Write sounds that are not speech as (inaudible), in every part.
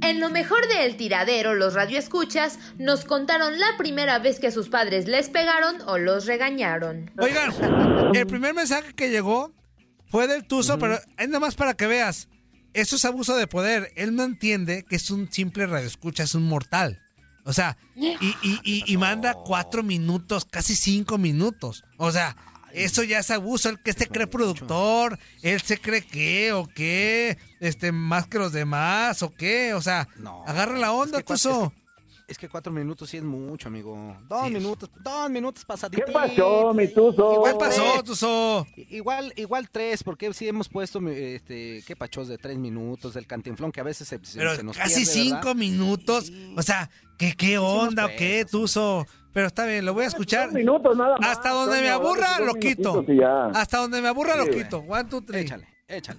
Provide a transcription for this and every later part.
En lo mejor del tiradero, los radioescuchas nos contaron la primera vez que sus padres les pegaron o los regañaron. Oigan, el primer mensaje que llegó fue del Tuzo, pero es nada más para que veas. Eso es abuso de poder. Él no entiende que es un simple radioescucha, es un mortal. O sea, y, y- y- y manda cuatro minutos, casi cinco minutos. O sea, eso ya es abuso. Él que se cree productor, él se cree qué o qué, este, más que los demás o qué. O sea, agarra la onda, Es que Tuzo. Es que cuatro minutos sí es mucho, amigo. Dos minutos, dos minutos pasaditos. ¿Qué pasó, mi Tuzo? Igual ¿Qué pasó, tres. Tuzo? Igual, igual tres, porque sí hemos puesto, este, qué pachos de tres minutos, del cantinflón, que a veces se, se- Pero se nos casi pierde, cinco ¿verdad? minutos. O sea, ¿qué, qué onda o qué, Tuzo? Pero está bien, lo voy a escuchar. Hasta donde me aburra, lo quito. Hasta donde me aburra, lo quito. One, two, three. Échale, échale.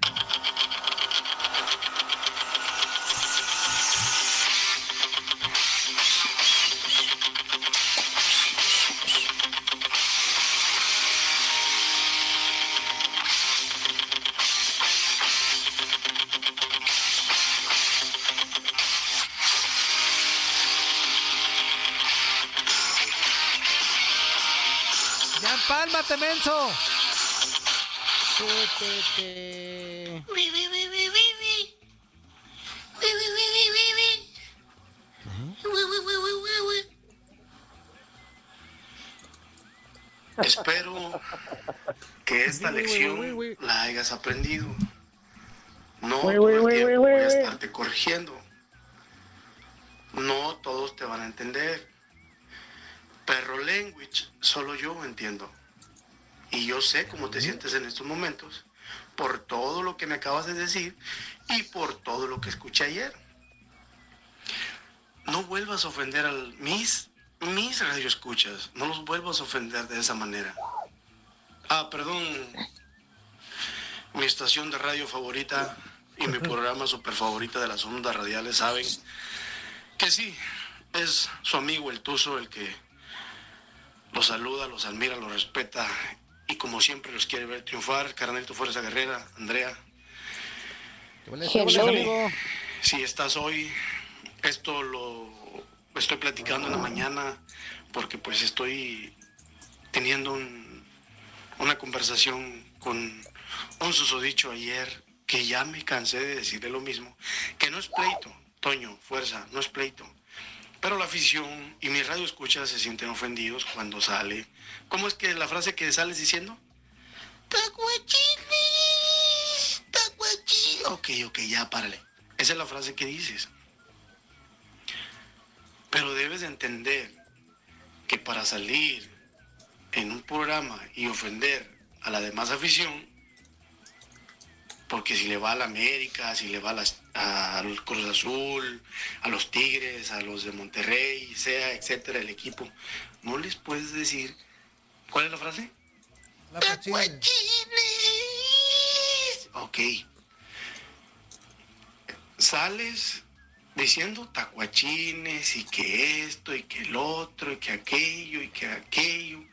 Espero que esta lección la hayas aprendido. No todo el tiempo voy a estarte corrigiendo. No todos te van a entender. Perro language, solo yo entiendo. Y yo sé cómo te sientes en estos momentos por todo lo que me acabas de decir y por todo lo que escuché ayer. No vuelvas a ofender al mis mis radioescuchas. No los vuelvas a ofender de esa manera. Ah, perdón. Mi estación de radio favorita y mi programa super favorita de las ondas radiales saben que sí, es su amigo el Tuzo el que los saluda, los admira, los respeta y como siempre los quiere ver triunfar. Carnalito Fuerza Guerrera, Andrea. Hello. Si estás hoy, esto lo estoy platicando en la mañana porque pues estoy teniendo un- una conversación con un susodicho ayer que ya me cansé de decirle lo mismo, que no es pleito, Toño, fuerza, no es pleito. Pero la afición y mi radio escucha se sienten ofendidos cuando sale. ¿Cómo es que la frase que sales diciendo? Ok, ok, ya párale. Esa es la frase que dices. Pero debes de entender que para salir en un programa y ofender a la demás afición, porque si le va a la América, si le va a las- al Cruz Azul, a los Tigres, a los de Monterrey, sea, etcétera, el equipo, no les puedes decir, ¿cuál es la frase? La pachina. ok. Sales diciendo tacuachines y que esto y que el otro y que aquello y que aquello.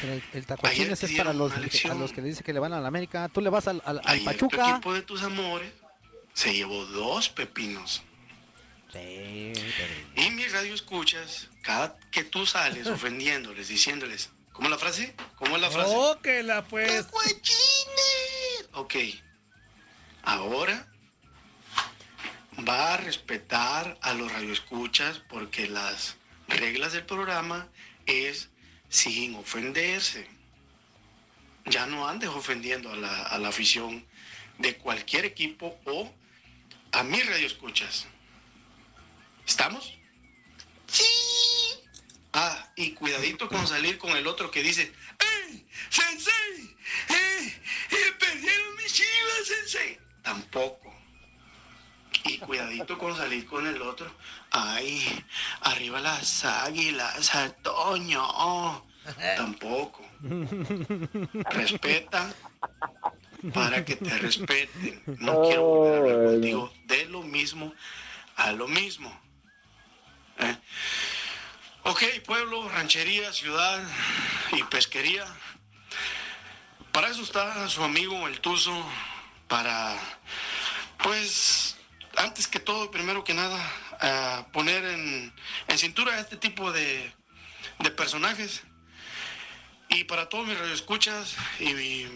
Pero el, el tacuachines es para los, a que le dice que le van a la América. Tú le vas al, al, Pachuca. equipo de tus amores se llevó dos pepinos. Sí, Y mi radio escuchas, cada que tú sales (laughs) ofendiéndoles, diciéndoles, ¿cómo es la frase? ¿Cómo es la frase? Oh, que la pues. ¡Tacuachines! Ok. Ahora va a respetar a los radioescuchas porque las reglas del programa es sin ofenderse. Ya no andes ofendiendo a la, a la afición de cualquier equipo o a mis radioescuchas. ¿Estamos? Sí. Ah, y cuidadito con salir con el otro que dice, ¡Ey, sensei! ¡Eh, eh, perdieron mis chivas, sensei! Tampoco. Y cuidadito con salir con el otro. ¡Ay, arriba las águilas, Toño! Tampoco. Respeta para que te respeten. No quiero volver a hablar contigo de lo mismo a lo mismo. ¿Eh? Ok, pueblo, ranchería, ciudad y pesquería. Para eso está su amigo el Tuzo, para, pues, antes que todo, primero que nada, poner en, en cintura este tipo de, de personajes. Y para todos mis radioescuchas y mi,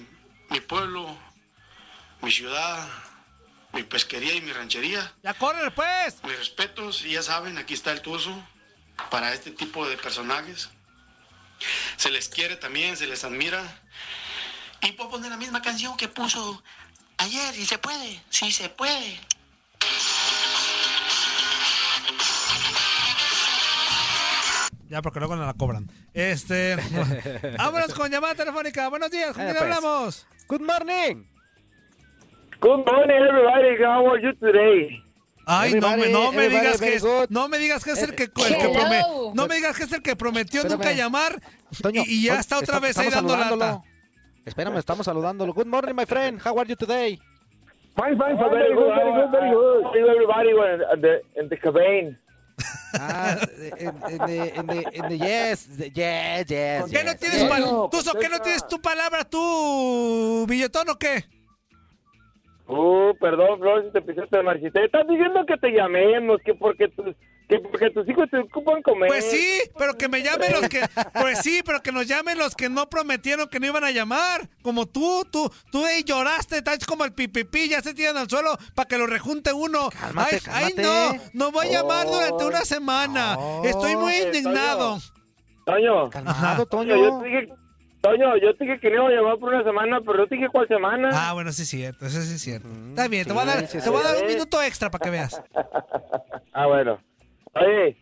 mi pueblo, mi ciudad, mi pesquería y mi ranchería. Ya corre, pues. Mis respetos, y ya saben, aquí está el Tuzo para este tipo de personajes. Se les quiere también, se les admira. Y puedo poner la misma canción que puso ayer, si se puede, si se puede. Ya, porque luego no la cobran. Este. (laughs) Vámonos con llamada telefónica. Buenos días, ¿con Eh, quién pues. Good morning. Good morning, everybody. How are you today? Ay, no me, no me digas que es, no me digas que es el que, el que Hello. prome- no me digas que es el que prometió Espérame. nunca llamar Toño, y, y ya está otra vez ahí dando lata. Espérame, estamos saludándolo. Good morning, my friend. How are you today? Fine, fine, fine. Very good, very good, very good. Everybody, in the, in the cabin? Ah, in the yes, yes, yes. ¿Qué no tienes yes. pal- no, Tuzo, pues ¿qué no tienes tu palabra tú, billetón o qué? Uh, perdón, Flor, si te pisaste de marchita. Estás diciendo que te llamemos, que porque tus, que porque tus hijos te ocupan comer. Pues sí, pero que me llamen los que, pues sí, pero que nos llamen los que no prometieron que no iban a llamar, como tú, tú, tú ahí lloraste, estás como el pipipi, ya se tiran al suelo para que lo rejunte uno. Cálmate, ay, ay, cálmate. no, no voy a llamar durante una semana. Estoy muy Eh, indignado. Toño, Calmado, Toño, yo Toño. te dije, Toño, yo te dije que no iba a llamar por una semana, pero no te dije cuál semana. Ah, bueno, sí es cierto, eso sí es cierto. Está bien, te sí, voy a dar, sí, te voy a dar un minuto extra para que veas. (laughs) Ah, bueno. Oye,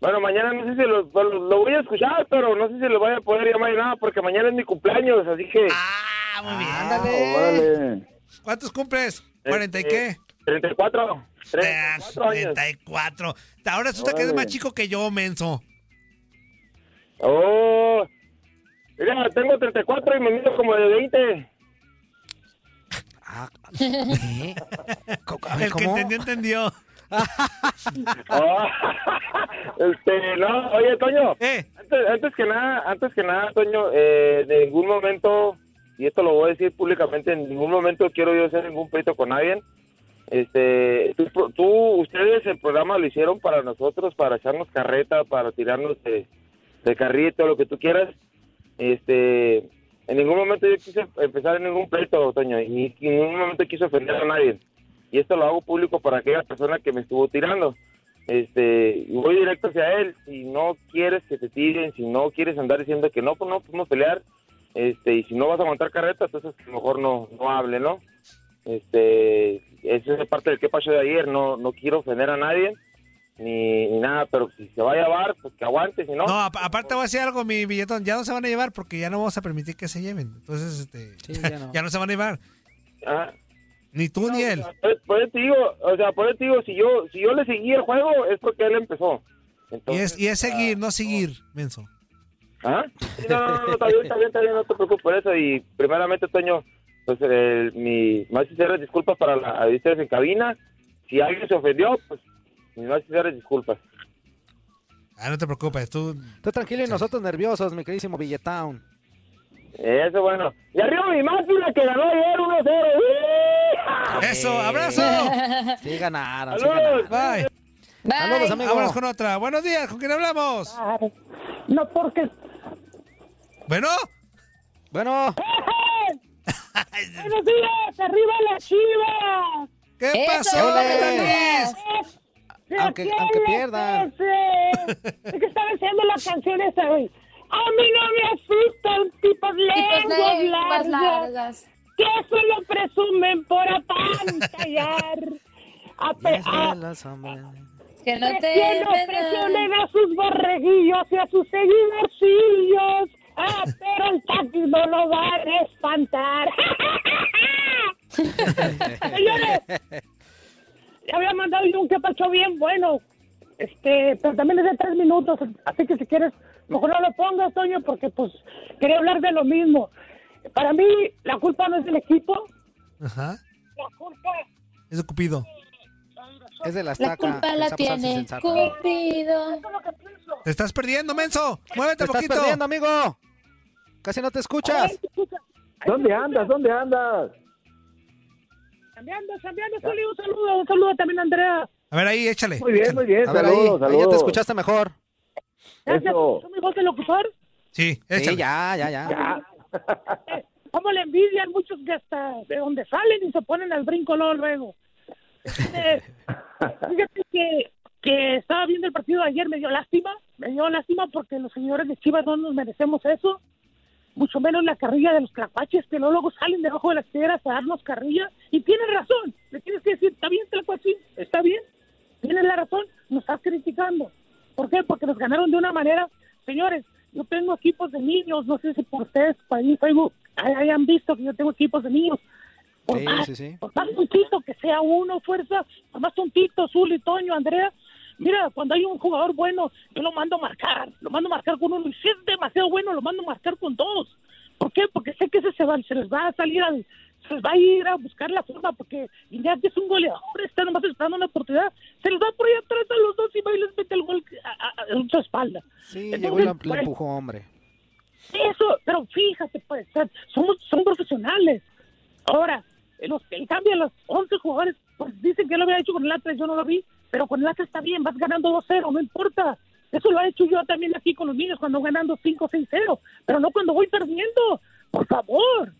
bueno, mañana no sé si lo, voy a escuchar, pero no sé si lo voy a poder llamar ni nada, porque mañana es mi cumpleaños, así que... Ah, muy bien. Ándale. ¿Cuántos cumples? ¿40 y Este, qué? 34. Ah, 34 años. 34. Ahora resulta que eres más chico que yo, menso. Oh, mira, tengo 34 y me mido como de 20. Ah, (laughs) ¿eh? El que entendió, entendió. Oh, (laughs) este, no, oye, Toño, Eh, antes, antes que nada, antes que nada, Toño, eh, de ningún momento, y esto lo voy a decir públicamente, en ningún momento quiero yo hacer ningún pleito con nadie. Este, tú, tú, ustedes el programa lo hicieron para nosotros, para echarnos carreta, para tirarnos de, de carrito, lo que tú quieras. Este, en ningún momento yo quise empezar en ningún pleito, Toño, y en ningún momento quise ofender a nadie. Y esto lo hago público para aquella persona que me estuvo tirando. Este, y voy directo hacia él. Si no quieres que te tiren, si no quieres andar diciendo que no, pues no podemos pelear. Este, y si no vas a aguantar carreta, entonces a lo mejor no, no hable, ¿no? Este, esa es parte del que pasó de ayer. No, no quiero ofender a nadie, ni, ni nada, pero si se va a llevar, pues que aguante, si no. no, ap- aparte voy a decir algo, mi billetón. Ya no se van a llevar porque ya no vamos a permitir que se lleven. Entonces, este, Sí, ya no. (laughs) ya no se van a llevar. Ah, Ni tú ni él. Pues, pues te digo, o sea, pues digo, si yo, si yo le seguí el juego, es porque él empezó. Y es, y es seguir, no seguir, menso. ¿Ah? Sí, no, no, no, está bien, está bien, está bien, no te preocupes por eso. Y primeramente, Toño, pues eh, mi más sinceras disculpas para la a ustedes en cabina. Si alguien se ofendió, pues mis más sinceras disculpas. Ah, no te preocupes, tú... Tú tranquilo y nosotros nerviosos, mi queridísimo Villetown. Eso bueno. Y arriba mi máquina que ganó ayer 1-0. Eso, abrazo. (laughs) Sí ganaron, sí ganaron. Bye. Bye. Saludos, amigo. Vámonos con otra. Buenos días, ¿con quién hablamos? No, porque. Bueno, Bueno, (laughs) ¡Buenos días! ¡Arriba la chiva! ¿qué Eso, pasó? ole. ¿Qué tal, Luis? ¿De Aunque- aunque es pierdan. ese? Es que estaba haciendo la canción esa, güey. A mí no me asustan tipos Tipos lenguas lenguas largas largas. que solo presumen por apantallar. A pe- a-. Que no te Presionen, a sus borreguillos y a sus seguidorcillos. Ah, pero el taxi no lo van a espantar. (laughs) Señores, le había mandado yo un quepacho bien bueno. Este, pero también es de tres minutos. Así que si quieres, mejor no lo pongas, Toño, porque pues quería hablar de lo mismo. Para mí, la culpa no es del equipo. Ajá. La culpa Es de Cupido. Es de la La estaca. culpa esa la tiene. Cupido. Te estás perdiendo, menso. Muévete Te un estás poquito. perdiendo, amigo. Casi no te escuchas. ¿Dónde andas? ¿Dónde andas? Cambiando, cambiando, un saludo, un saludo también a Andrea. A ver, ahí, échale. Muy bien, muy bien. A ver, ahí, Saludos, ahí ya te escuchaste mejor. Gracias, Eso. ¿son mi voz de locutor? Sí. Sí, ya, ya, ya. Ya. (laughs) ¿Cómo le envidian muchos que hasta de donde salen y se ponen al brinco luego, luego? (laughs) Fíjate que, que estaba viendo el partido de ayer, me dio lástima, me dio lástima porque los señores de Chivas no nos merecemos eso, mucho menos la carrilla de los tlacuaches que luego, luego salen debajo de las piedras a darnos carrilla y tienes razón, le tienes que decir, está bien tlacuachín, está bien, tienes la razón, nos estás criticando. ¿Por qué? Porque nos ganaron de una manera, señores, yo tengo equipos de niños, no sé si por ustedes, por ahí Facebook, hay- hayan visto que yo tengo equipos de niños. Por Sí, más, sí, sí. por más tontito que sea uno, fuerza, por más tontito, Zuli, Toño, Andrea, mira, cuando hay un jugador bueno, yo lo mando a marcar, lo mando a marcar con uno, y si es demasiado bueno, lo mando a marcar con dos. ¿Por qué? Porque sé que ese se, va, se les va a salir al, se les va a ir a buscar la forma, porque Iñaki es un goleador, está nomás esperando una oportunidad, se les va por ahí atrás a los dos y va y les mete el gol a, a- a- en su espalda. Sí, Entonces, llegó y la, la pues, empujó, hombre. eso, pero fíjate, pues, somos, son profesionales. Ahora, los, en cambio, los 11 jugadores, pues dicen que lo había hecho con el Atlas, yo no lo vi, pero con el Atlas está bien, vas ganando 2-0, no importa. Eso lo he hecho yo también aquí con los niños cuando ganando 5-6-0, pero no cuando voy perdiendo, por favor.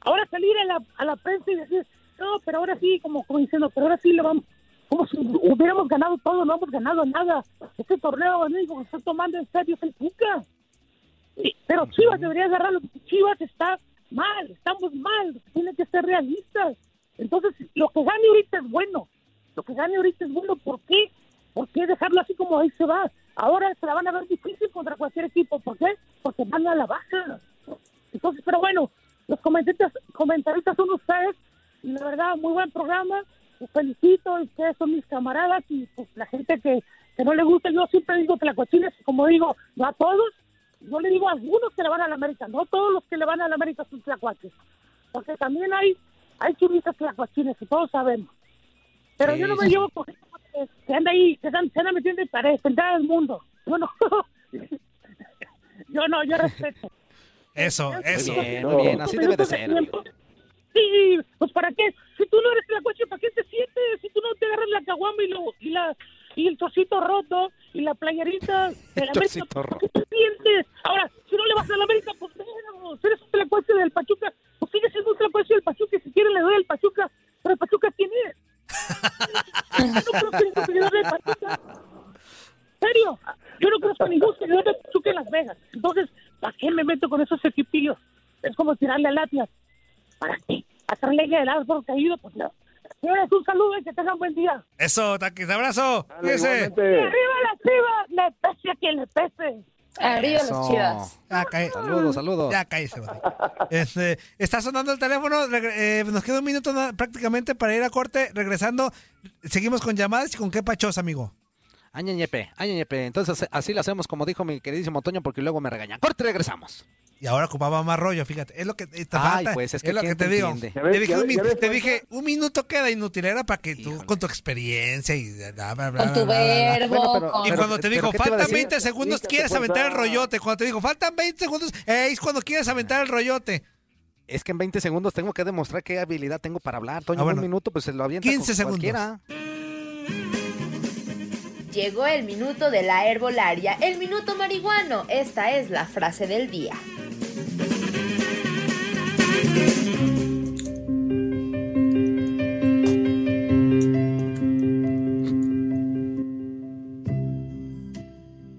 Ahora salir a la, a la prensa y decir, no, pero ahora sí, como, como diciendo, pero ahora sí le vamos, como si hubiéramos ganado todo, no hemos ganado nada. Este torneo, único que está tomando en serio es el Tuca. Sí, pero Chivas debería agarrarlo. Chivas está mal, estamos mal, tiene que ser realistas. Entonces, lo que gane ahorita es bueno. Lo que gane ahorita es bueno. ¿Por qué? ¿Por qué dejarlo así como ahí se va? Ahora se la van a ver difícil contra cualquier equipo. ¿Por qué? Porque van a la baja. Entonces, pero bueno, los comentaristas, comentaristas son ustedes. Y la verdad, muy buen programa. Los felicito. Ustedes son mis camaradas. Y pues la gente que, que no le gusta, yo siempre digo que la cochina, como digo, no a todos. Yo le digo a algunos que le van a la América, no todos los que le van a la América son tlacuaches. Porque también hay, hay churistas tlacuachines, que todos sabemos. Pero Sí, yo no me sí. llevo con que se anda ahí, que anda, se anda metiendo para defender al mundo. Yo no. (laughs) yo no, yo respeto. Eso, Muy eso. bien, muy bien. Así debe de ser. amigo. Sí, pues ¿para qué? Si tú no eres tlacuache, ¿para qué te sientes? Si tú no te agarras la caguama y, lo, y, la, y el trocito roto y la playerita (laughs) de la América, trocito ¿para qué te sientes? Ahora, si no le vas a la América, pues menos. Eres un tlacuache del Pachuca, pues sigue siendo un tlacuache del Pachuca. y Si quiere le doy al Pachuca, pero el Pachuca ¿quién es? (laughs) Yo no creo que ningún del Pachuca. ¿En serio? Yo no conozco a ningún seguidor del Pachuca en Las Vegas. Entonces, ¿para qué me meto con esos equipillos? Es como tirarle al Atlas. ¿Para qué? ¿Hacer leña del árbol caído? Pues no. Señores, un saludo y que tengan buen día. Eso, taquis, abrazo. Igualmente. ¡Arriba la chiva! ¡Le pese a quien le pese! Arriba Eso. los chivas. Ya, cae- Saludos, saludos. Ya cállese. Este, está sonando el teléfono. eh, nos queda un minuto prácticamente para ir a corte. Regresando, seguimos con llamadas y con qué pachos, amigo. Añeñepe, añeñepe. Entonces así lo hacemos como dijo mi queridísimo Toño porque luego me regañan. Corte, regresamos. y ahora ocupaba más rollo, fíjate. Es lo que te Ay, falta, pues, es que lo que ¿quién te te digo. Te ves, dije, un, ves, ves, te dije, un minuto queda inútil, era para que tú, con tu experiencia y bla, bla, bla, Con tu bla, bla, bla. verbo, Bueno, con- Y cuando te pero- dijo, pero ¿qué te faltan decir? 20 segundos, quieres aventar el rollote. Cuando te dijo, faltan 20 segundos, es cuando quieres aventar el rollote. Es que en 20 segundos tengo que demostrar qué habilidad tengo para hablar. Toño, Ah, bueno. un minuto, pues se lo avienta 15 con segundos. cualquiera. Llegó el minuto de la herbolaria, el minuto marihuano. Esta es la frase del día.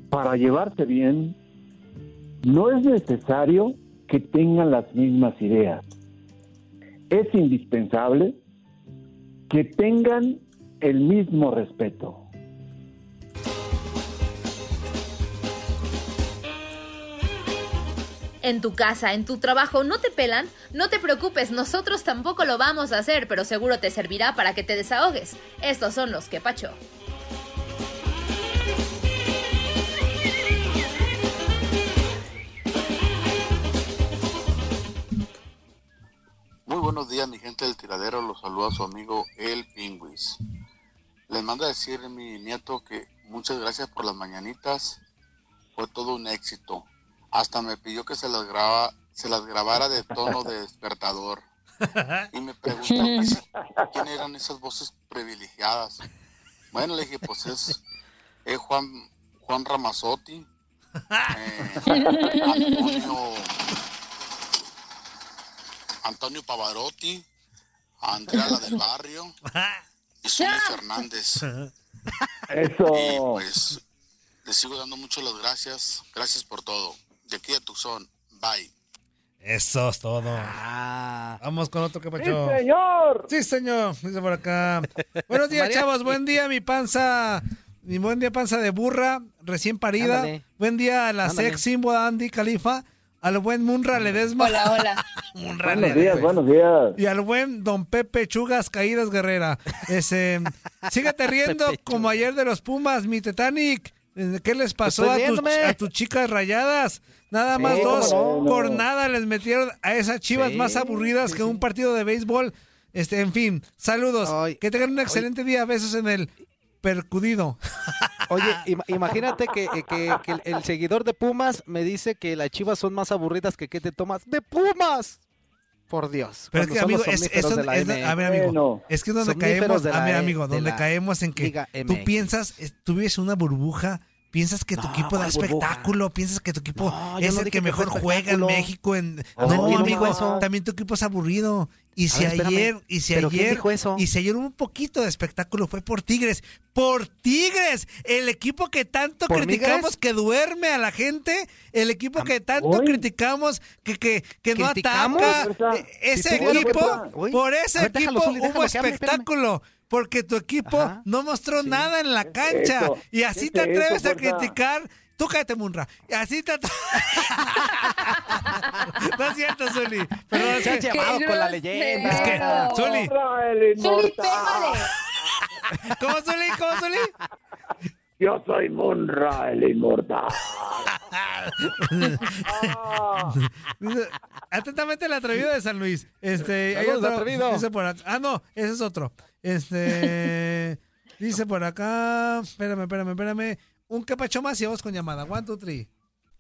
Para llevarse bien, no es necesario que tengan las mismas ideas. Es indispensable que tengan el mismo respeto. En tu casa, en tu trabajo, ¿no te pelan? No te preocupes, nosotros tampoco lo vamos a hacer, pero seguro te servirá para que te desahogues. Estos son los que pacho. Muy buenos días, mi gente del tiradero. Los saluda su amigo El Pingüis. Les manda a decir mi nieto que muchas gracias por las mañanitas. Fue todo un éxito. Hasta me pidió que se las graba, se las grabara de tono de despertador. Y me preguntó quién eran esas voces privilegiadas. Bueno, le dije, pues es, es Juan, Juan Ramazotti, eh, Antonio, Antonio Pavarotti, Andrea la del Barrio y Sonia Fernández. Eso. Y pues les sigo dando mucho las gracias. Gracias por todo. De aquí a Tucson. Bye. Eso es todo. Ah. Vamos con otro que pacho. ¡Sí, señor! Sí, señor. Dice por acá. Buenos días, María. chavos. Buen día, mi panza. Mi buen día, panza de burra, recién parida. Ándale. Buen día a la Ándale. sex symbol Andy Califa. Al buen Munra Ledesma. Hola, hola. (laughs) Munra Buenos Ledesma. días, buenos días. Y al buen Don Pepe Chugas Caídas Guerrera. Ese, (laughs) síguete riendo Pepe como ayer de los Pumas, mi Titanic. ¿Qué les pasó a tus, riéndome. a tus chicas rayadas? Nada más Sí, dos no. por nada les metieron a esas chivas Sí, más aburridas sí, que sí. un partido de béisbol. Este, en fin, saludos. Ay, que tengan un excelente día. Besos en el percudido. Oye, ima- imagínate que, eh, que- que el, el seguidor de Pumas me dice que las chivas son más aburridas que qué te tomas. ¡De Pumas! Por Dios. Pero es que, amigo, es, es- M. a ver, amigo, Bueno. es que es donde Somníferos caemos, de a la ver, amigo, de donde caemos en que tú piensas, es- vives una burbuja, piensas que tu No, equipo da ¿cuál burbuja? espectáculo, piensas que tu equipo No, es no el que mejor juega en espectáculo. México. En... No, ¿quién amigo, eso? también tu equipo es aburrido. Y si ver, espérame, ayer, y si ¿pero quién ayer, eso? y si ayer hubo un poquito de espectáculo fue por Tigres, porTigres, el equipo que tanto ¿Por criticamos que duerme a la gente, el equipo que tanto Uy. criticamos que que, que no ataca, eh, ese equipo, por ese ver, déjalo, equipo Zuli, déjalo hubo espérame. Porque tu equipo Ajá. no mostró Sí. nada en la cancha. eso? Y así ¿Qué te eso, atreves a criticar. Tú cállate, Munra. Y así te... (laughs) no es cierto, Zuli. Perdón, Se han que- llevado ¡Qué con la leyenda. Es que, Zuli, Zuli, pégale. (laughs) ¿cómo Zuli? ¿Cómo Zuli? Yo soy Monra, el inmortal. (laughs) Atentamente el atrevido de San Luis. Este, hay Saludos, otro. atrevido. Por. Ah, no, ese es otro. Este. (laughs) dice por acá. Espérame, espérame, espérame. Un capacho más y vamos con llamada. One, two, three.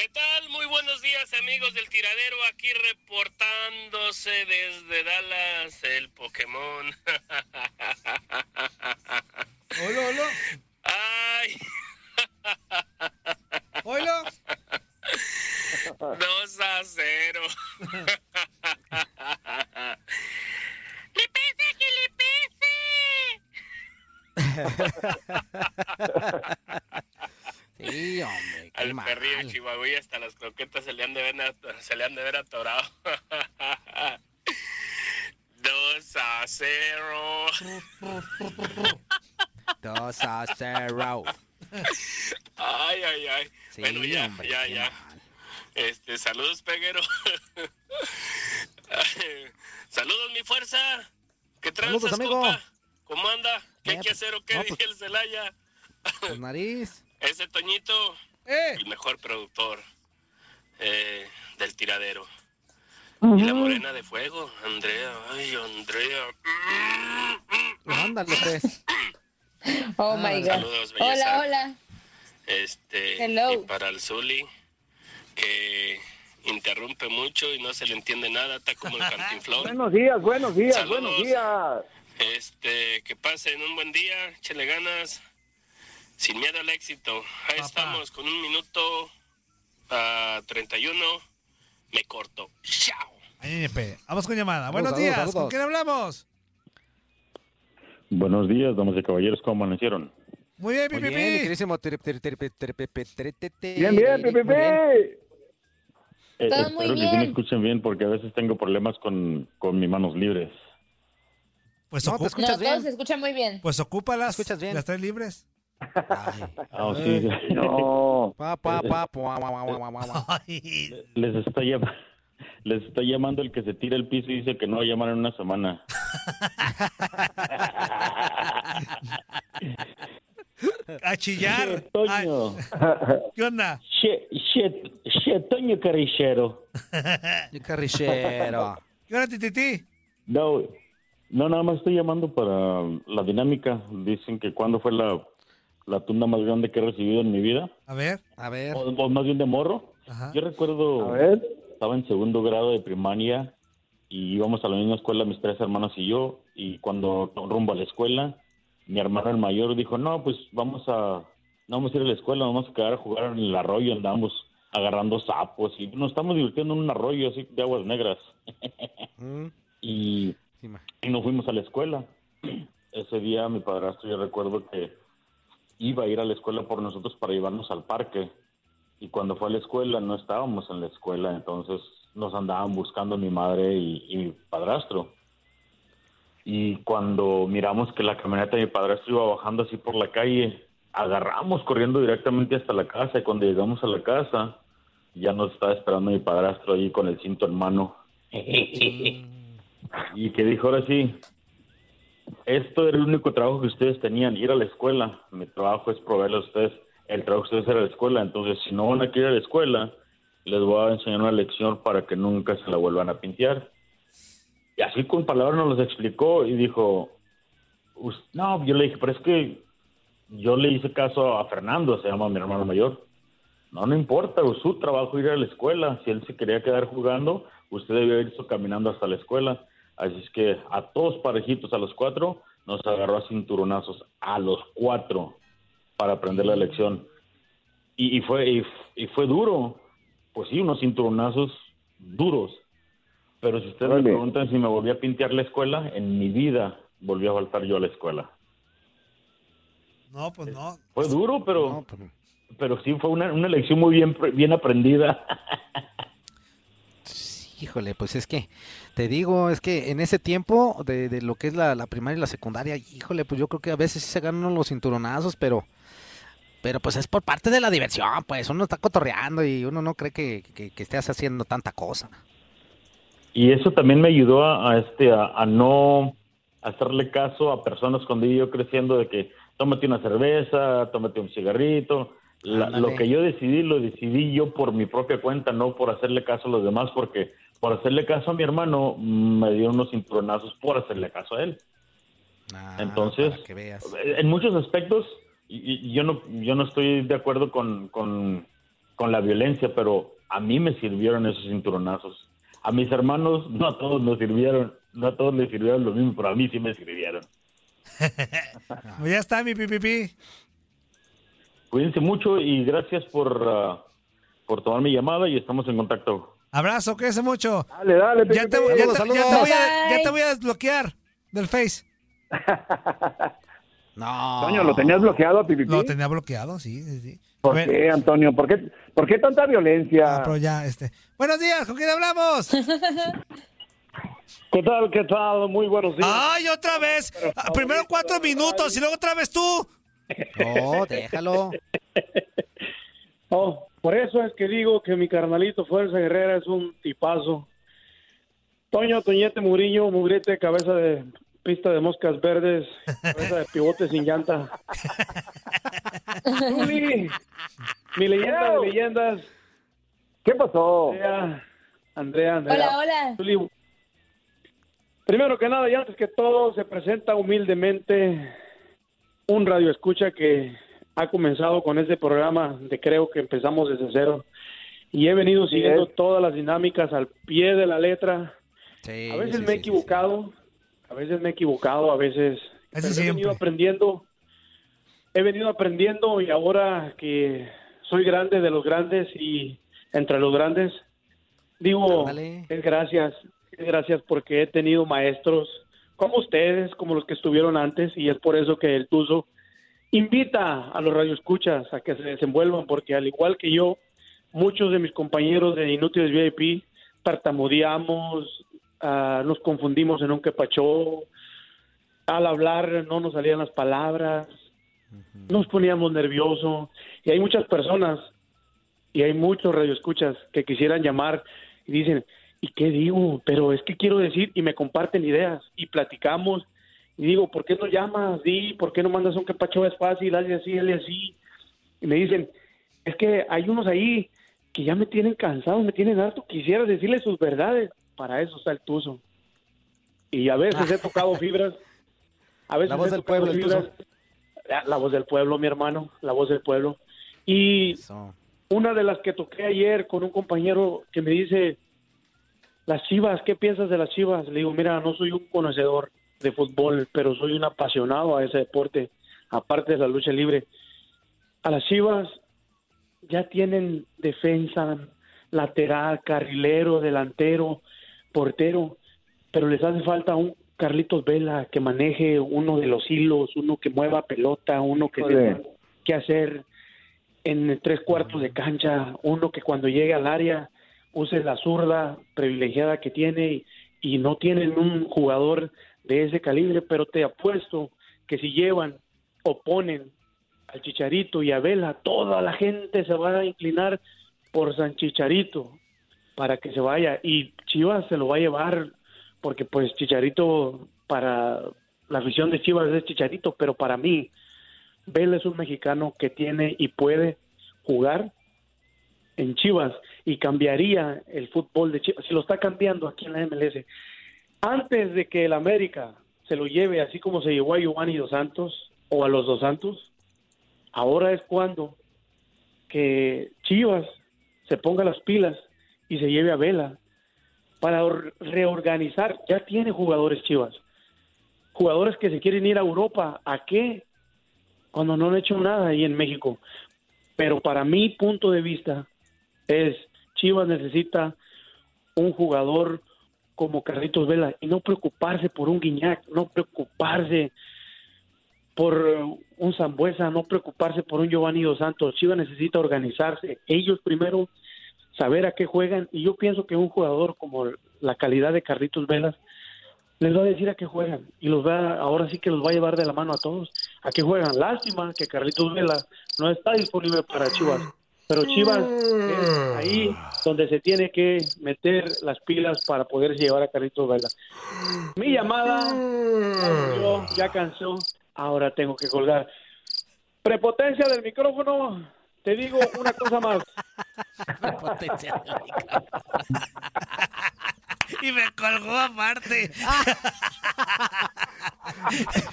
¿Qué tal? Muy buenos días amigos del tiradero, aquí reportándose desde Dallas el Pokémon. (laughs) Hola, hola. Ay, (laughs) Hola. 2 a 0. (laughs) ¡Le pese que le pese! Sí, hombre, Al mal. perrillo Chihuahua hasta las croquetas se le han de ver, (laughs) se le han de ver atorado. (laughs) Dos a cero. (laughs) Dos a cero. Ay, ay, ay. Sí, bueno, ya, hombre, ya, ya. Este, saludos, peguero. saludos, mi fuerza. ¿Qué Saludos, tranzas, amigo. compa? ¿Cómo anda? ¿Qué hay que hacer o qué? no, pues- Dije el Celaya. Pues nariz. Ese Toñito, Eh. el mejor productor eh, del tiradero. Y la morena de fuego, Andrea. Ay, Andrea. Ándale, pues. Oh Ah, my God. Saludos, belleza. Hola, hola. Este, Hello. y para el Zuli, que interrumpe mucho y no se le entiende nada, está como el cantinflón. (laughs) Buenos días, buenos días, Saludos. buenos días. Este, que pasen un buen día, échale ganas, sin miedo al éxito. Ahí Papá. estamos con un minuto a uh, 31. Me corto. Chao. Vamos con llamada. Buenos días. Saludos. ¿Con quién hablamos? Buenos días, damas y caballeros. ¿Cómo amanecieron? Muy bien, pipipi. Bien, bien, pipipi. Eh, espero muy bien. que sí me escuchen bien porque a veces tengo problemas con, con mis manos libres. Pues no, ocupa, te escuchas no, bien. Se escuchan muy bien. Pues ocúpalas. Escuchas bien. Las tres libres. Sí. No. Les está, llam- les está llamando el que se tira el piso y dice que no va a llamar en una semana. (laughs) a chillar. Toño. ¿Qué onda? Che, che, che, Toño Carrichero. Y (laughs) carrillero. ¿Qué onda, Tititi? No, no, nada más estoy llamando para la dinámica. Dicen que cuando fue la, la tunda más grande que he recibido en mi vida. A ver. A ver. O, o más bien de morro. Ajá. Yo recuerdo, A ver. estaba en segundo grado de primaria y íbamos a la misma escuela mis tres hermanos y yo. Y cuando rumbo a la escuela, mi hermano el mayor dijo, no, pues vamos a, no vamos a ir a la escuela, vamos a quedar a jugar en el arroyo, andamos agarrando sapos y nos estamos divirtiendo en un arroyo así de aguas negras. (laughs) Mm, y, y nos fuimos a la escuela. (clears throat) Ese día mi padrastro, yo recuerdo que iba a ir a la escuela por nosotros para llevarnos al parque. Y cuando fue a la escuela, no estábamos en la escuela, entonces nos andaban buscando mi madre y, y mi padrastro. Y cuando miramos que la camioneta de mi padrastro iba bajando así por la calle, agarramos corriendo directamente hasta la casa. Y cuando llegamos a la casa, ya nos estaba esperando mi padrastro ahí con el cinto en mano. (laughs) y que dijo, ahora sí, esto era el único trabajo que ustedes tenían, ir a la escuela. Mi trabajo es proveerle a ustedes el trabajo que ustedes era la escuela. Entonces, si no van a ir a la escuela, les voy a enseñar una lección para que nunca se la vuelvan a pintear. Y así con palabras nos los explicó y dijo, "Us- no, yo le dije, pero es que yo le hice caso a Fernando, se llama mi hermano mayor. No, no importa, su trabajo ir a la escuela. Si él se quería quedar jugando, usted debió irse caminando hasta la escuela. Así es que a todos parejitos, a los cuatro, nos agarró a cinturonazos, a los cuatro, para aprender la lección. Y, y fue, y, y fue duro, pues sí, unos cinturonazos duros. Pero si ustedes me preguntan si me volví a pintear la escuela, en mi vida volví a faltar yo a la escuela. No, pues no. Fue duro, pero, No, pues, pero sí fue una, una lección muy bien, pre- bien aprendida. (laughs) Híjole, pues es que te digo, es que en ese tiempo de, de lo que es la, la primaria y la secundaria, híjole, pues yo creo que a veces sí se ganan los cinturonazos, pero pero pues es por parte de la diversión, pues uno está cotorreando y uno no cree que, que, que estés haciendo tanta cosa. Y eso también me ayudó a, a, este a, a no hacerle caso a personas cuando yo creciendo de que tómate una cerveza, tómate un cigarrito. La- lo que yo decidí, lo decidí yo por mi propia cuenta, no por hacerle caso a los demás, porque por hacerle caso a mi hermano me dieron unos cinturonazos por hacerle caso a él. Ah, Entonces, para que veas. en muchos aspectos, y- y yo no, yo no estoy de acuerdo con, con, con la violencia, pero a mí me sirvieron esos cinturonazos. A mis hermanos, no a todos nos sirvieron, no a todos les sirvieron lo mismo, pero a mí sí me sirvieron. (laughs) Pues ya está, mi pipipi. Cuídense mucho y gracias por, ah, por tomar mi llamada y estamos en contacto. Abrazo, cuídense mucho. Dale, dale, Ya te, ya te- ya te voy a, ya te voy a desbloquear del Face. (laughs) No. Toño, ¿lo tenías bloqueado a Pipi? Lo tenía bloqueado, sí, sí, sí. ¿Por qué, Antonio? ¿Por qué, ¿Por qué tanta violencia? Ah, pero ya, este. Buenos días, ¿con quién hablamos? (laughs) ¿Qué tal? ¿Qué tal? Muy buenos días. ¡Ay, otra vez! Ah, Primero cuatro minutos y luego otra vez tú. (laughs) No, déjalo. Oh, por eso es que digo que mi carnalito Fuerza Guerrera es un tipazo. Toño, Toñete, Murillo, Mugrete, cabeza de pista de moscas verdes, cabeza de pivote sin llanta. (laughs) Zuli, mi leyenda de leyendas. ¿Qué pasó? Andrea, Andrea, Andrea. Hola, hola. Primero que nada y antes que todo, se presenta humildemente un radio escucha que ha comenzado con este programa de creo que empezamos desde cero y he venido siguiendo es. todas las dinámicas al pie de la letra. Sí, A veces sí, me he sí, equivocado, a veces me he equivocado, a veces pero he siempre. venido aprendiendo, he venido aprendiendo y ahora que soy grande de los grandes y entre los grandes, digo, es gracias, es gracias porque he tenido maestros como ustedes, como los que estuvieron antes y es por eso que el Tuzo invita a los radioescuchas a que se desenvuelvan porque al igual que yo, muchos de mis compañeros de Inútiles VIP tartamudeamos, ah, nos confundimos en un quepachó, al hablar no nos salían las palabras, nos poníamos nerviosos y hay muchas personas y hay muchos radioescuchas que quisieran llamar y dicen, ¿y qué digo? Pero es que quiero decir y me comparten ideas y platicamos y digo, ¿por qué no llamas? Di, ¿por qué no mandas un quepacho? Es fácil, hazle así, hazle así. Y me dicen, es que hay unos ahí que ya me tienen cansado, me tienen harto, quisiera decirles sus verdades. Para eso está el tuzo. Y a veces he tocado fibras. A veces La voz he del tocado pueblo, fibras. La, la voz del pueblo, mi hermano, la voz del pueblo. Y Eso. una de las que toqué ayer con un compañero que me dice, las chivas, ¿qué piensas de las chivas? Le digo, mira, no soy un conocedor de fútbol, pero soy un apasionado a ese deporte, aparte de la lucha libre. A las chivas ya tienen defensa, lateral, carrilero, delantero, portero, pero les hace falta un Carlitos Vela que maneje uno de los hilos, uno que mueva pelota, uno que sepa qué hacer en tres cuartos de cancha, uno que cuando llegue al área use la zurda privilegiada que tiene y, y no tienen un jugador de ese calibre, pero te apuesto que si llevan o ponen al Chicharito y a Vela, toda la gente se va a inclinar por San Chicharito para que se vaya y Chivas se lo va a llevar porque pues Chicharito para la afición de Chivas es Chicharito, pero para mí Vela es un mexicano que tiene y puede jugar en Chivas y cambiaría el fútbol de Chivas, si lo está cambiando aquí en la MLS. Antes de que el América se lo lleve así como se llevó a Giovanni Dos Santos o a los Dos Santos, ahora es cuando que Chivas se ponga las pilas y se lleve a Vela para or- reorganizar. Ya tiene jugadores Chivas. Jugadores que se quieren ir a Europa. ¿A qué? Cuando no han hecho nada ahí en México. Pero para mi punto de vista es Chivas necesita un jugador como Carlitos Vela y no preocuparse por un Guiñac, no preocuparse por eh, un Zambuesa, no preocuparse por un Giovanni Dos Santos. Chivas necesita organizarse. Ellos primero saber a qué juegan y yo pienso que un jugador como la calidad de Carlitos Velas les va a decir a qué juegan y los va ahora sí que los va a llevar de la mano a todos a qué juegan lástima que Carlitos Vela no está disponible para Chivas pero Chivas es ahí donde se tiene que meter las pilas para poder llevar a Carlitos Vela mi llamada yo ya cansó ahora tengo que colgar prepotencia del micrófono te digo una cosa más (laughs) (laughs) Y me colgó aparte. (laughs)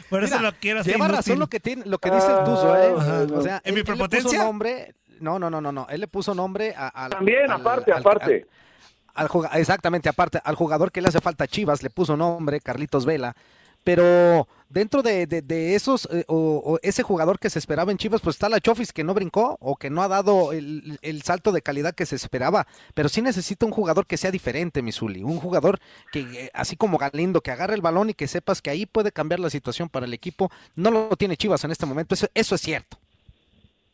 Por eso Mira, lo quiero hacer. Lleva razón lo que tiene, lo que dice el Tuzo, ¿eh? Ajá. O sea, ¿En mi él- él le puso prepotencia? nombre, no, no, no, no, no. Él le puso nombre a, También, al- aparte, al- aparte. al- exactamente, aparte, al jugador que le hace falta a Chivas, le puso nombre, Carlitos Vela. Pero dentro de, de- de esos, eh, o, o ese jugador que se esperaba en Chivas, pues está la Chofis que no brincó o que no ha dado el, el salto de calidad que se esperaba. Pero sí necesita un jugador que sea diferente, Misuli. Un jugador que, eh, así como Galindo, que agarre el balón y que sepas que ahí puede cambiar la situación para el equipo. No lo tiene Chivas en este momento, eso, eso es cierto.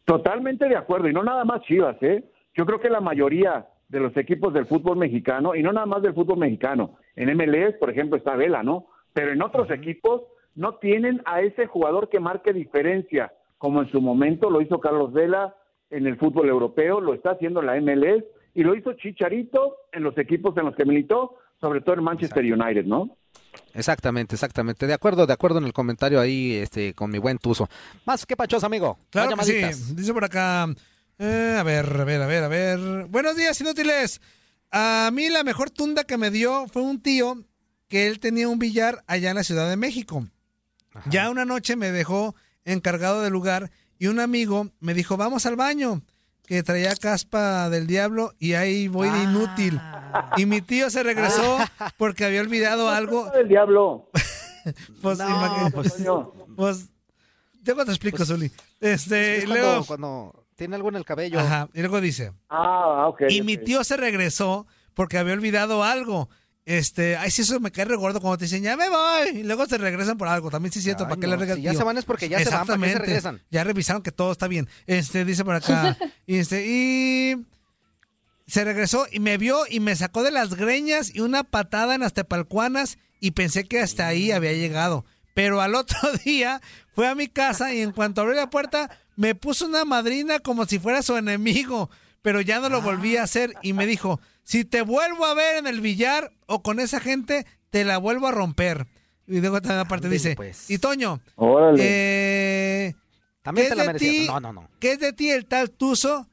Totalmente de acuerdo, y no nada más Chivas, ¿eh? Yo creo que la mayoría de los equipos del fútbol mexicano, y no nada más del fútbol mexicano, en MLS, por ejemplo, está Vela, ¿no? Pero en otros equipos no tienen a ese jugador que marque diferencia, como en su momento lo hizo Carlos Vela en el fútbol europeo, lo está haciendo en la MLS, y lo hizo Chicharito en los equipos en los que militó, sobre todo en Manchester United, ¿no? Exactamente, exactamente. De acuerdo, de acuerdo en el comentario ahí este, con mi buen Tuzo. Más que pachos, amigo. Claro que sí. Dice por acá. eh, a ver, a ver, a ver, a ver. Buenos días, inútiles. A mí la mejor tunda que me dio fue un tío que él tenía un billar allá en la Ciudad de México. Ya una noche me dejó encargado del lugar y un amigo me dijo, vamos al baño, que traía caspa del diablo y ahí voy de inútil. Y mi tío se regresó (laughs) porque había olvidado algo. del diablo. (laughs) pues, No, imagínate. pues- pues, luego te explico, Zuli. Este, Es cuando, luego, cuando tiene algo en el cabello. Ajá, y luego dice. Ah, ok. Y ok. mi tío se regresó porque había olvidado algo. Este, ay, sí, eso me cae regordo cuando te dicen, ya me voy. Y luego se regresan por algo. También sí es cierto, ¿para qué no, le rega el si ya se van es porque ya se van, ¿para qué se regresan? Ya revisaron que todo está bien. Este, dice por acá. (laughs) y este, y se regresó y me vio y me sacó de las greñas y una patada en las tepalcuanas y pensé que hasta ahí había llegado. Pero al otro (laughs) día fue a mi casa y en cuanto abrió la puerta me puso una madrina como si fuera su enemigo, pero ya no lo volví a hacer y me dijo, si te vuelvo a ver en el billar o con esa gente, te la vuelvo a romper. Y luego también aparte dice, pues. y Toño, Órale. eh, También ¿qué te es la de merecías. ti? No, no, no. ¿Qué es de ti el tal Tuzo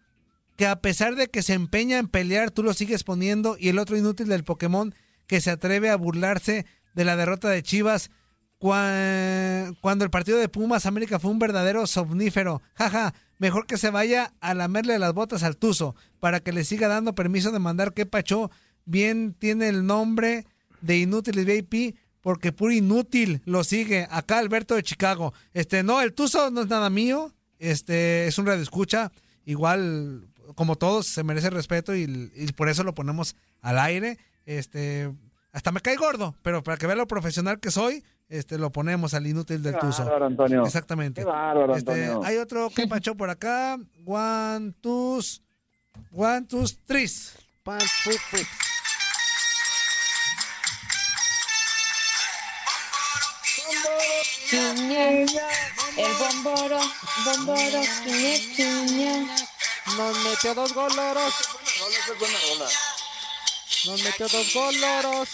que a pesar de que se empeña en pelear, tú lo sigues poniendo y el otro inútil del Pokémon que se atreve a burlarse de la derrota de Chivas cua- cuando el partido de Pumas América fue un verdadero somnífero? Jaja, mejor que se vaya a lamerle las botas al Tuzo para que le siga dando permiso de mandar que Pacho bien tiene el nombre de Inútiles VIP porque puro inútil lo sigue. Acá Alberto de Chicago. Este, no, el Tuzo no es nada mío. Este, es un radio escucha. Igual, como todos, se merece respeto y, y por eso lo ponemos al aire. Este, hasta me cae gordo, pero para que vea lo profesional que soy, este, lo ponemos al inútil del Qué Tuzo. bárbaro, Antonio. Exactamente. Qué bárbaro, Este, Antonio. hay otro que pacho por acá. One, two, one, two, three. Pan, fu, fu. El bomboro, bomboro. Nos metió dos goloros. Nos metió dos goloros.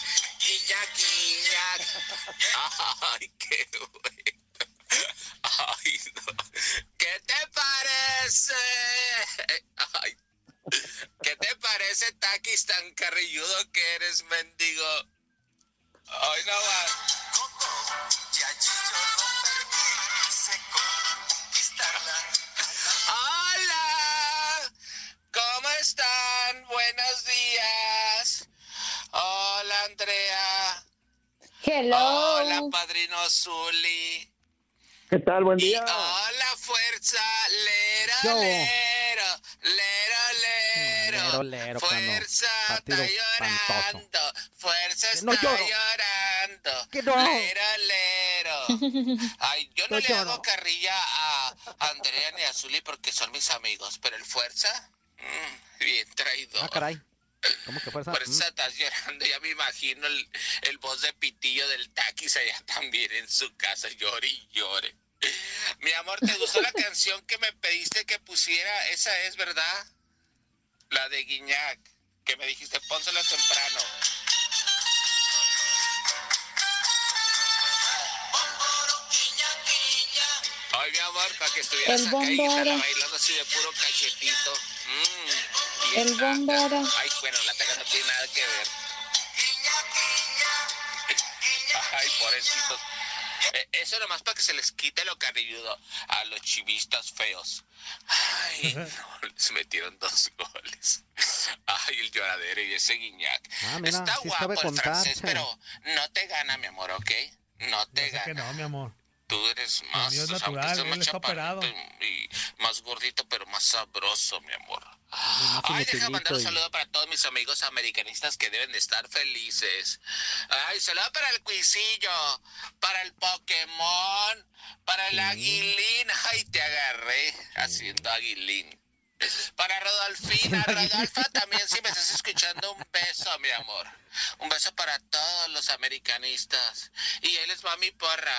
¿Qué tal? Buen día. Hola, fuerza. Lero, Yo. lero. Lero, lero. Lero, lero, Fuerza está llorando. Fuerza no está lloro. llorando. Que no. Lero, lero. (laughs) Ay, yo no No le lloro. hago carrilla a Andrea ni a Zuli porque son mis amigos, pero el fuerza, mm, bien traidor. Ah, caray. ¿Cómo que fuerza? Por eso estás llorando, ya me imagino el, el voz de pitillo del taquis allá también en su casa, llore y llore. Mi amor, ¿te gustó la (laughs) canción que me pediste que pusiera? Esa es, ¿verdad? La de Guiñac, que me dijiste, pónsela temprano. Ay, mi amor, para que estuvieras El acá y bailando así de puro cachetito. Mm, El naca. bomboro. Ay, bueno, la taca no tiene nada que ver. Ay, pobrecitos. Eh, Eso nomás para que se les quite lo carilludo a los chivistas feos. Ay, no, les metieron dos goles. Ay, el lloradero y ese guiñac. Ah, mira, Está sí guapo el francés, pero no te gana, mi amor, ¿ok? No te Yo sé que gana. no, mi amor. Tú eres más, es o sea, aunque natural, él más está operado. y más gordito, pero más sabroso, mi amor. Ay, deja mandar un saludo para todos mis amigos americanistas que deben de estar felices. Ay, saludo para el cuisillo, para el Pokémon, para el aguilín. Ay, te agarré haciendo aguilín. Para Rodolfina, Rodolfa también si me estás escuchando un beso, mi amor. Un beso para todos los americanistas. Y ahí les va mi porra.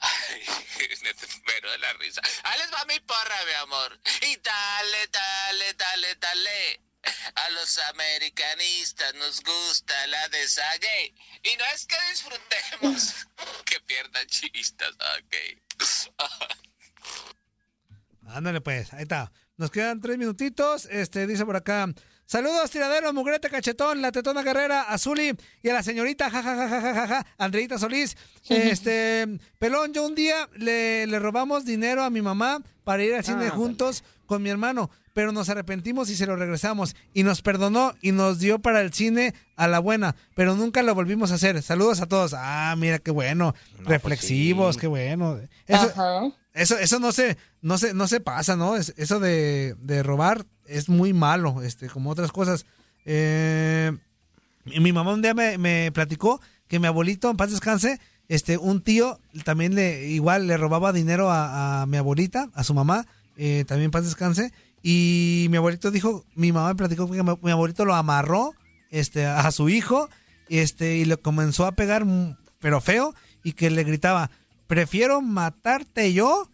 (laughs) Muero de la risa. Ahí les va mi porra, mi amor. Y dale, dale, dale, dale. A los americanistas nos gusta la desague. Y no es que disfrutemos (laughs) que pierdan chistas, ok. (laughs) Ándale pues, ahí está. Nos quedan tres minutitos. Este dice por acá. Saludos, tiradero, mugrete, cachetón, la tetona guerrera, Azuli y a la señorita, jajajajajaja, Andreita Solís. Este, pelón, yo un día le, le robamos dinero a mi mamá para ir al cine Ah, juntos con mi hermano, pero nos arrepentimos y se lo regresamos. Y nos perdonó y nos dio para el cine a la buena, pero nunca lo volvimos a hacer. Saludos a todos. Ah, mira qué bueno. Reflexivos, qué bueno. Eso, eso, eso no se, no se, no se pasa, ¿no? Es- eso de, de robar es muy malo, este, como otras cosas. Eh, mi mamá un día me, platicó que mi abuelito, en paz descanse, este, un tío también le, igual le robaba dinero a, mi abuelita, a su mamá, eh, también en paz descanse, y mi abuelito dijo, mi mamá me platicó que mi, abuelito lo amarró, este, a su hijo, este, y le comenzó a pegar, pero feo, y que le gritaba, prefiero matarte yo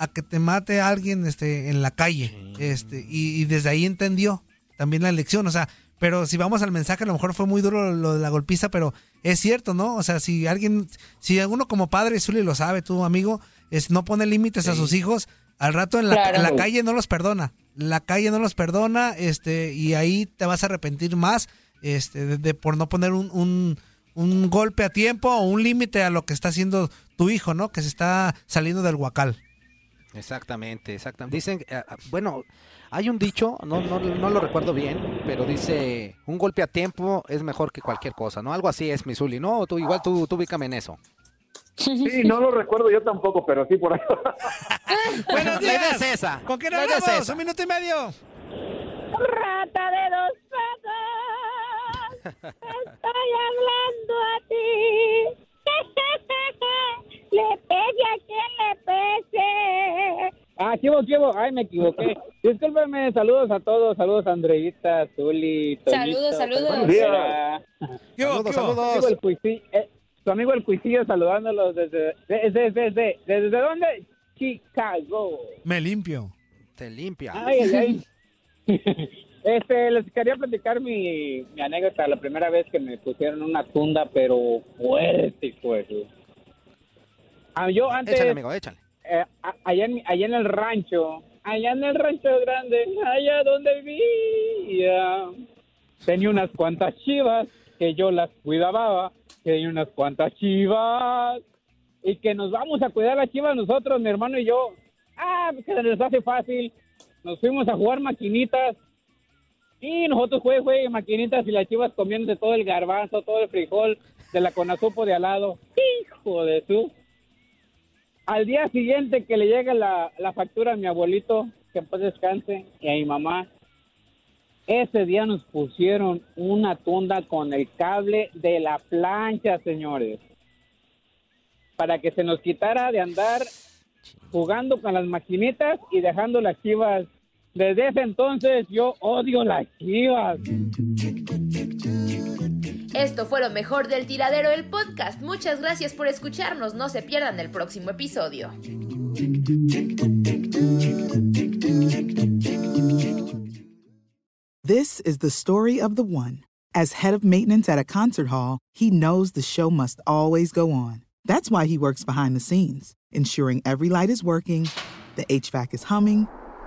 a que te mate alguien este, en la calle. Este, y, y desde ahí entendió también la lección. O sea, pero si vamos al mensaje, a lo mejor fue muy duro lo de la golpiza, pero es cierto, ¿no? O sea, si alguien, si uno como padre, Zuli lo sabe, tu amigo, es, no pone límites a sus hijos, al rato en la, Claro. en la calle no los perdona. La calle no los perdona, este, y ahí te vas a arrepentir más, este, de, de por no poner un, un, un golpe a tiempo o un límite a lo que está haciendo tu hijo, ¿no? Que se está saliendo del huacal. Exactamente, exactamente. Dicen, eh, ah, bueno, hay un dicho, no, no, no lo recuerdo bien, pero dice, un golpe a tiempo es mejor que cualquier cosa, ¿no? Algo así es, Misuli, ¿no? Tú, igual tú, tú ubícame en eso. Sí, no lo recuerdo yo tampoco, pero sí por ahí. (laughs) Buenos La idea días. es esa. ¿Con es hablamos? esa. Un minuto y medio. Rata de dos patas, (laughs) estoy hablando a ti. (laughs) Le pegue a quien le pese. Ah, chivo, chivo. Ay, me equivoqué. Discúlpeme, saludos a todos. Saludos a Andreita, Zuli, Toñito. Saludos, saludos. Buenos días. Saludos, Su amigo saludos. el Cuisillo, eh, su amigo el Cuisillo saludándolos desde... ¿Desde, desde, desde dónde? Chicago. Me limpio. Te limpia. Ay, ay, ay. (laughs) Este, les quería platicar mi, mi anécdota. La primera vez que me pusieron una tunda, pero fuerte, pues. Ah, yo antes... Échale, amigo, échale. eh, a- allá, en, allá en el rancho, allá en el rancho grande, allá donde vivía, tenía unas cuantas chivas que yo las cuidaba, tenía unas cuantas chivas y que nos vamos a cuidar las chivas nosotros, mi hermano y yo. Ah, que se nos hace fácil. Nos fuimos a jugar maquinitas y nosotros juegue, juegue maquinitas y las chivas comiéndose todo el garbanzo, todo el frijol de la conazupo de al lado. Hijo de su. Al día siguiente que le llega la, la factura a mi abuelito, que paz descanse, y a mi mamá, ese día nos pusieron una tunda con el cable de la plancha, señores, para que se nos quitara de andar jugando con las maquinitas y dejando las chivas. Desde ese entonces yo odio las chivas. Esto fue lo mejor del tiradero del podcast. Muchas gracias por escucharnos. No se pierdan el próximo episodio. This is the story of the one. As head of maintenance at a concert hall, he knows the show must always go on. That's why he works behind the scenes, ensuring every light is working, the HVAC is humming,